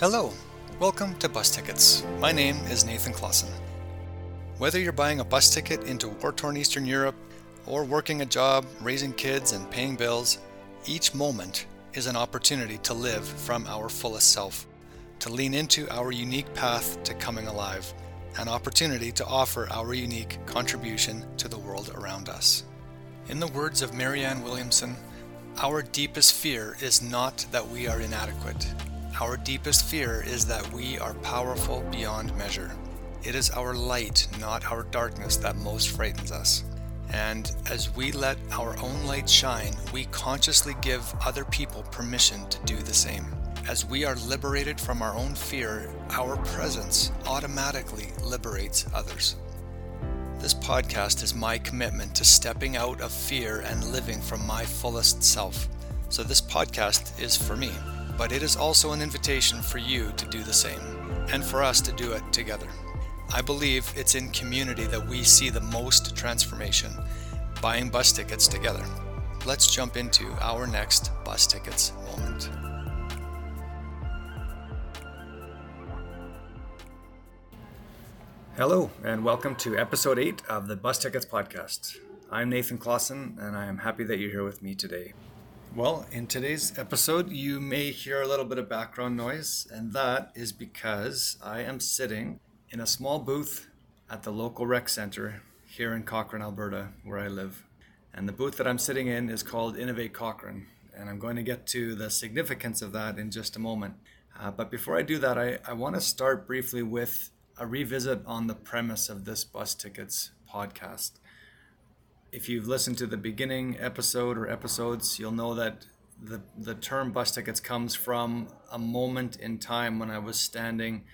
Hello, welcome to Bus Tickets. My name is Nathan Clausen. Whether you're buying a bus ticket into war torn Eastern Europe, or working a job, raising kids, and paying bills, each moment is an opportunity to live from our fullest self, to lean into our unique path to coming alive, an opportunity to offer our unique contribution to the world around us. In the words of Marianne Williamson, our deepest fear is not that we are inadequate. Our deepest fear is that we are powerful beyond measure. It is our light, not our darkness, that most frightens us. And as we let our own light shine, we consciously give other people permission to do the same. As we are liberated from our own fear, our presence automatically liberates others. This podcast is my commitment to stepping out of fear and living from my fullest self. So, this podcast is for me, but it is also an invitation for you to do the same and for us to do it together. I believe it's in community that we see the most transformation, buying bus tickets together. Let's jump into our next bus tickets moment. Hello, and welcome to episode 8 of the Bus Tickets Podcast. I'm Nathan Clausen, and I am happy that you're here with me today. Well, in today's episode, you may hear a little bit of background noise, and that is because I am sitting in a small booth at the local rec center here in Cochrane, Alberta, where I live. And the booth that I'm sitting in is called Innovate Cochrane, and I'm going to get to the significance of that in just a moment. Uh, but before I do that, I, I want to start briefly with a revisit on the premise of this Bus Tickets podcast. If you've listened to the beginning episode or episodes, you'll know that the, the term bus tickets comes from a moment in time when I was standing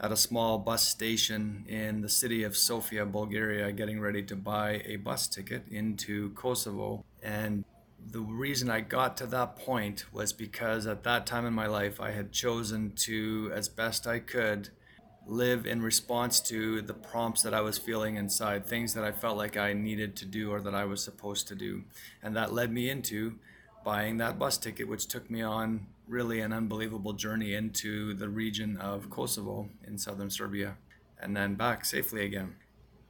at a small bus station in the city of Sofia, Bulgaria, getting ready to buy a bus ticket into Kosovo. And the reason I got to that point was because at that time in my life, I had chosen to, as best I could, live in response to the prompts that I was feeling inside, things that I felt like I needed to do or that I was supposed to do. And that led me into buying that bus ticket, which took me on really an unbelievable journey into the region of Kosovo in southern Serbia and then back safely again.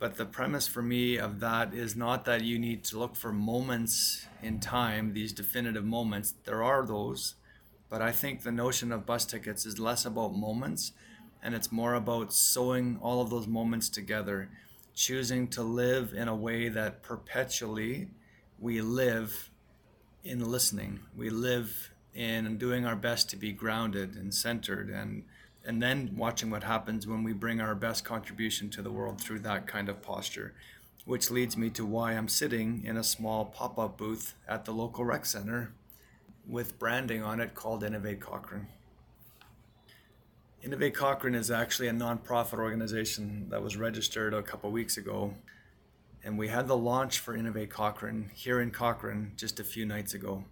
But the premise for me of that is not that you need to look for moments in time, these definitive moments. There are those, but I think the notion of bus tickets is less about moments and it's more about sewing all of those moments together, choosing to live in a way that perpetually we live in listening. We live in doing our best to be grounded and centered and and then watching what happens when we bring our best contribution to the world through that kind of posture which leads me to why I'm sitting in a small pop-up booth at the local rec center with branding on it called Innovate Cochrane. Innovate Cochrane is actually a nonprofit organization that was registered a couple weeks ago. And we had the launch for Innovate Cochrane here in Cochrane just a few nights ago.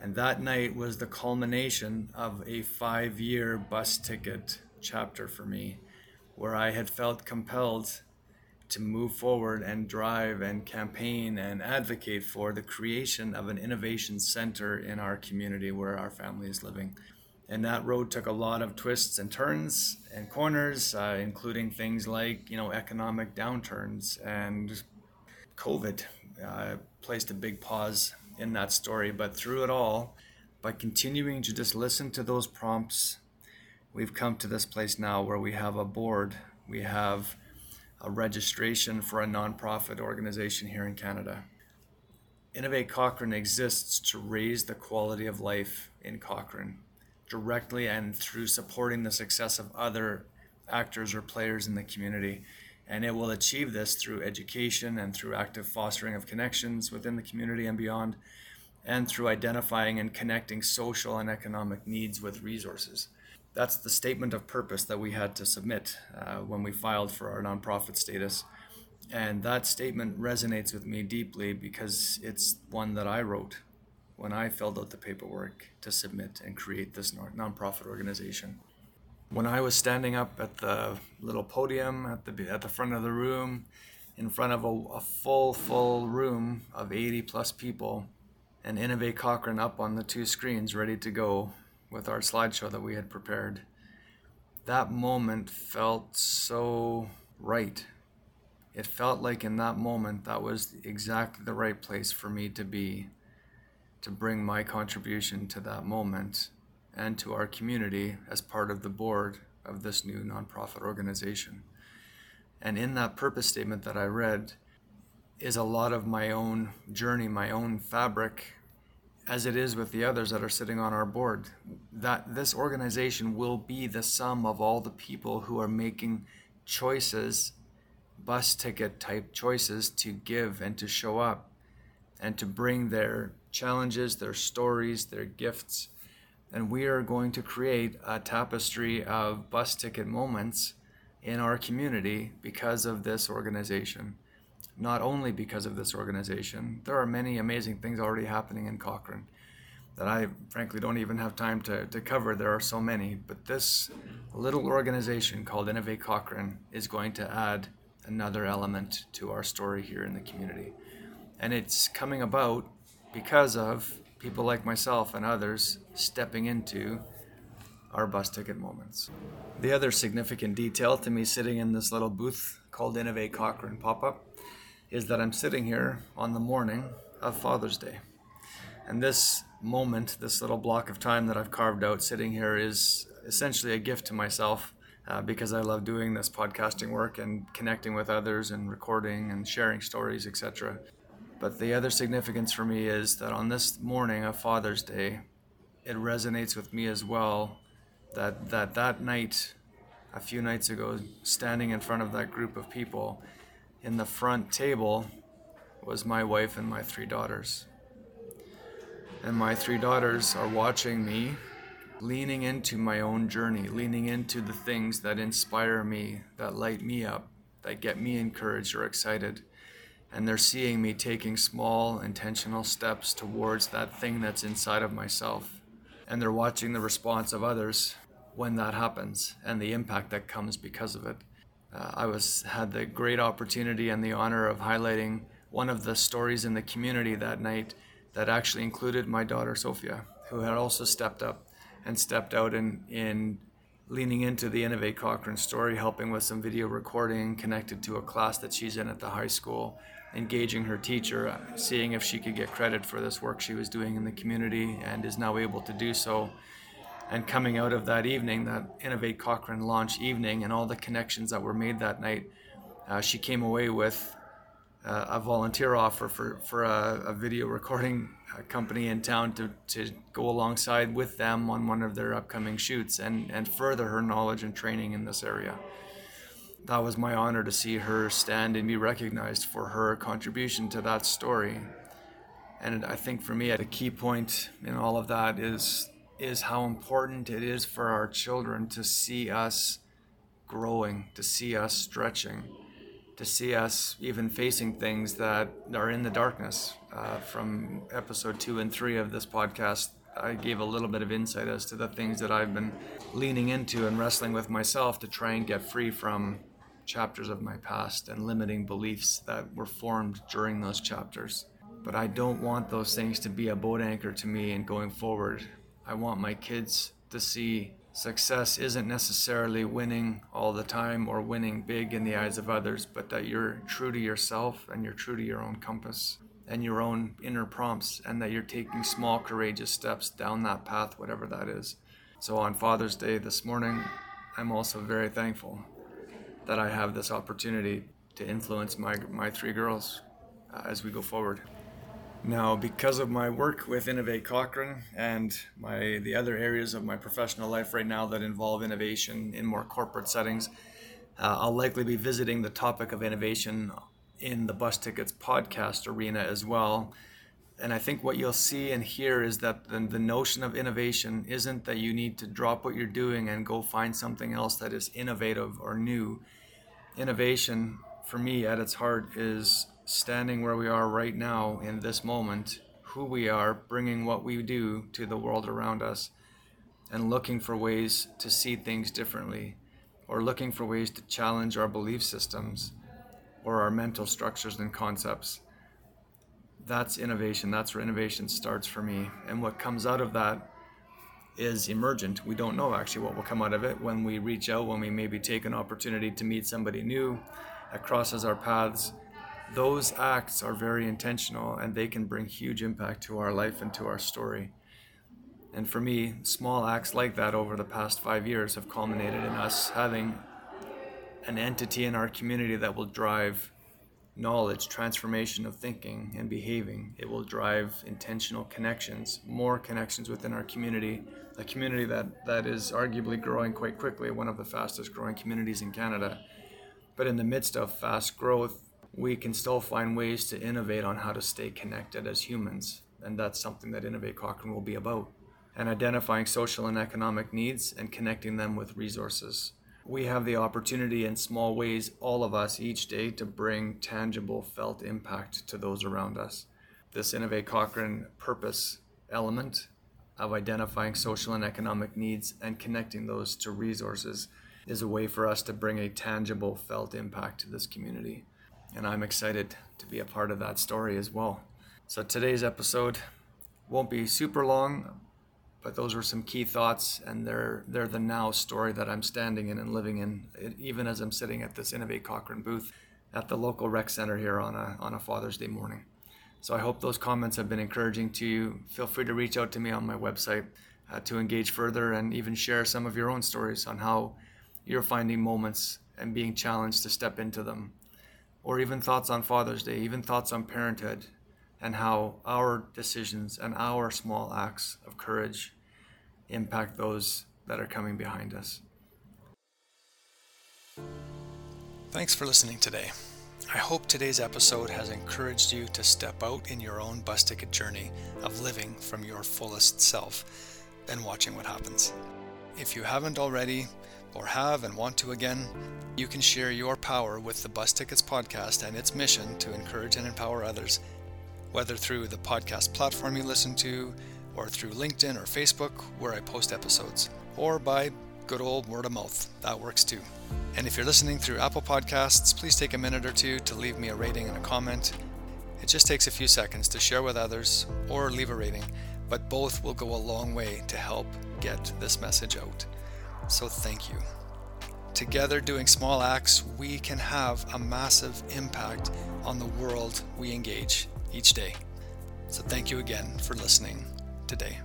And that night was the culmination of a five year bus ticket chapter for me, where I had felt compelled to move forward and drive and campaign and advocate for the creation of an innovation center in our community where our family is living and that road took a lot of twists and turns and corners, uh, including things like you know economic downturns and COVID uh, placed a big pause in that story. But through it all, by continuing to just listen to those prompts, we've come to this place now where we have a board, we have a registration for a nonprofit organization here in Canada. Innovate Cochrane exists to raise the quality of life in Cochrane directly and through supporting the success of other actors or players in the community. And it will achieve this through education and through active fostering of connections within the community and beyond, and through identifying and connecting social and economic needs with resources. That's the statement of purpose that we had to submit uh, when we filed for our nonprofit status. And that statement resonates with me deeply because it's one that I wrote when I filled out the paperwork to submit and create this nonprofit organization. When I was standing up at the little podium at the at the front of the room, in front of a, a full full room of 80 plus people, and Innovate Cochrane up on the two screens ready to go with our slideshow that we had prepared, that moment felt so right. It felt like in that moment that was exactly the right place for me to be, to bring my contribution to that moment and to our community as part of the board of this new nonprofit organization. And in that purpose statement that I read is a lot of my own journey, my own fabric, as it is with the others that are sitting on our board. That this organization will be the sum of all the people who are making choices, bus ticket type choices to give and to show up and to bring their challenges, their stories, their gifts. And we are going to create a tapestry of bus ticket moments in our community because of this organization. Not only because of this organization, there are many amazing things already happening in Cochrane that I frankly don't even have time to, to cover. There are so many, but this little organization called Innovate Cochrane is going to add another element to our story here in the community. And it's coming about because of people like myself and others stepping into our bus ticket moments. The other significant detail to me sitting in this little booth called Innovate Cochrane pop up is that I'm sitting here on the morning of Father's Day. And this moment, this little block of time that I've carved out sitting here is essentially a gift to myself uh, because I love doing this podcasting work and connecting with others and recording and sharing stories, etc. But the other significance for me is that on this morning of Father's Day, it resonates with me as well that that that night a few nights ago standing in front of that group of people in the front table was my wife and my three daughters. And my three daughters are watching me leaning into my own journey leaning into the things that inspire me that light me up that get me encouraged or excited and they're seeing me taking small intentional steps towards that thing that's inside of myself and they're watching the response of others when that happens and the impact that comes because of it. Uh, I was had the great opportunity and the honor of highlighting one of the stories in the community that night that actually included my daughter Sophia, who had also stepped up and stepped out in, in leaning into the Innovate Cochrane story, helping with some video recording connected to a class that she's in at the high school, engaging her teacher, seeing if she could get credit for this work she was doing in the community, and is now able to do so. And coming out of that evening, that Innovate Cochrane launch evening, and all the connections that were made that night, uh, she came away with uh, a volunteer offer for, for a, a video recording uh, company in town to, to go alongside with them on one of their upcoming shoots and, and further her knowledge and training in this area. That was my honor to see her stand and be recognized for her contribution to that story. And I think for me, a key point in all of that is is how important it is for our children to see us growing, to see us stretching, to see us even facing things that are in the darkness. Uh, from episode two and three of this podcast, I gave a little bit of insight as to the things that I've been leaning into and wrestling with myself to try and get free from chapters of my past and limiting beliefs that were formed during those chapters. But I don't want those things to be a boat anchor to me in going forward. I want my kids to see success isn't necessarily winning all the time or winning big in the eyes of others, but that you're true to yourself and you're true to your own compass and your own inner prompts, and that you're taking small, courageous steps down that path, whatever that is. So on Father's Day this morning, I'm also very thankful that I have this opportunity to influence my, my three girls uh, as we go forward. Now, because of my work with Innovate Cochrane and my the other areas of my professional life right now that involve innovation in more corporate settings, uh, I'll likely be visiting the topic of innovation in the Bus Tickets podcast arena as well. And I think what you'll see and hear is that the, the notion of innovation isn't that you need to drop what you're doing and go find something else that is innovative or new. Innovation, for me, at its heart, is standing where we are right now in this moment, who we are, bringing what we do to the world around us, and looking for ways to see things differently, or looking for ways to challenge our belief systems or our mental structures and concepts. That's innovation. That's where innovation starts for me. And what comes out of that is emergent. We don't know actually what will come out of it when we reach out, when we maybe take an opportunity to meet somebody new that crosses our paths. Those acts are very intentional and they can bring huge impact to our life and to our story. And for me, small acts like that over the past five years have culminated in us having an entity in our community that will drive knowledge, transformation of thinking and behaving. It will drive intentional connections, more connections within our community, a community that, that is arguably growing quite quickly, one of the fastest growing communities in Canada. But in the midst of fast growth, we can still find ways to innovate on how to stay connected as humans. And that's something that Innovate Cochrane will be about. And identifying social and economic needs and connecting them with resources we have the opportunity in small ways, all of us each day, to bring tangible, felt impact to those around us. This Innovate Cochrane purpose element of identifying social and economic needs and connecting those to resources is a way for us to bring a tangible, felt impact to this community. And I'm excited to be a part of that story as well. So today's episode won't be super long but those were some key thoughts and they're they're the now story that I'm standing in and living in even as I'm sitting at this Innovate Cochrane booth at the local rec center here on a on a Father's Day morning. So I hope those comments have been encouraging to you. Feel free to reach out to me on my website uh, to engage further and even share some of your own stories on how you're finding moments and being challenged to step into them. Or even thoughts on Father's Day, even thoughts on parenthood and how our decisions and our small acts of courage impact those that are coming behind us. Thanks for listening today. I hope today's episode has encouraged you to step out in your own bus ticket journey of living from your fullest self and watching what happens. If you haven't already, or have and want to again, you can share your power with the Bus Tickets podcast and its mission to encourage and empower others, whether through the podcast platform you listen to, or through LinkedIn or Facebook where I post episodes, or by good old word of mouth. That works too. And if you're listening through Apple Podcasts, please take a minute or two to leave me a rating and a comment. It just takes a few seconds to share with others or leave a rating, but both will go a long way to help get this message out. So thank you. Together, doing small acts, we can have a massive impact on the world we engage each day. So thank you again for listening today.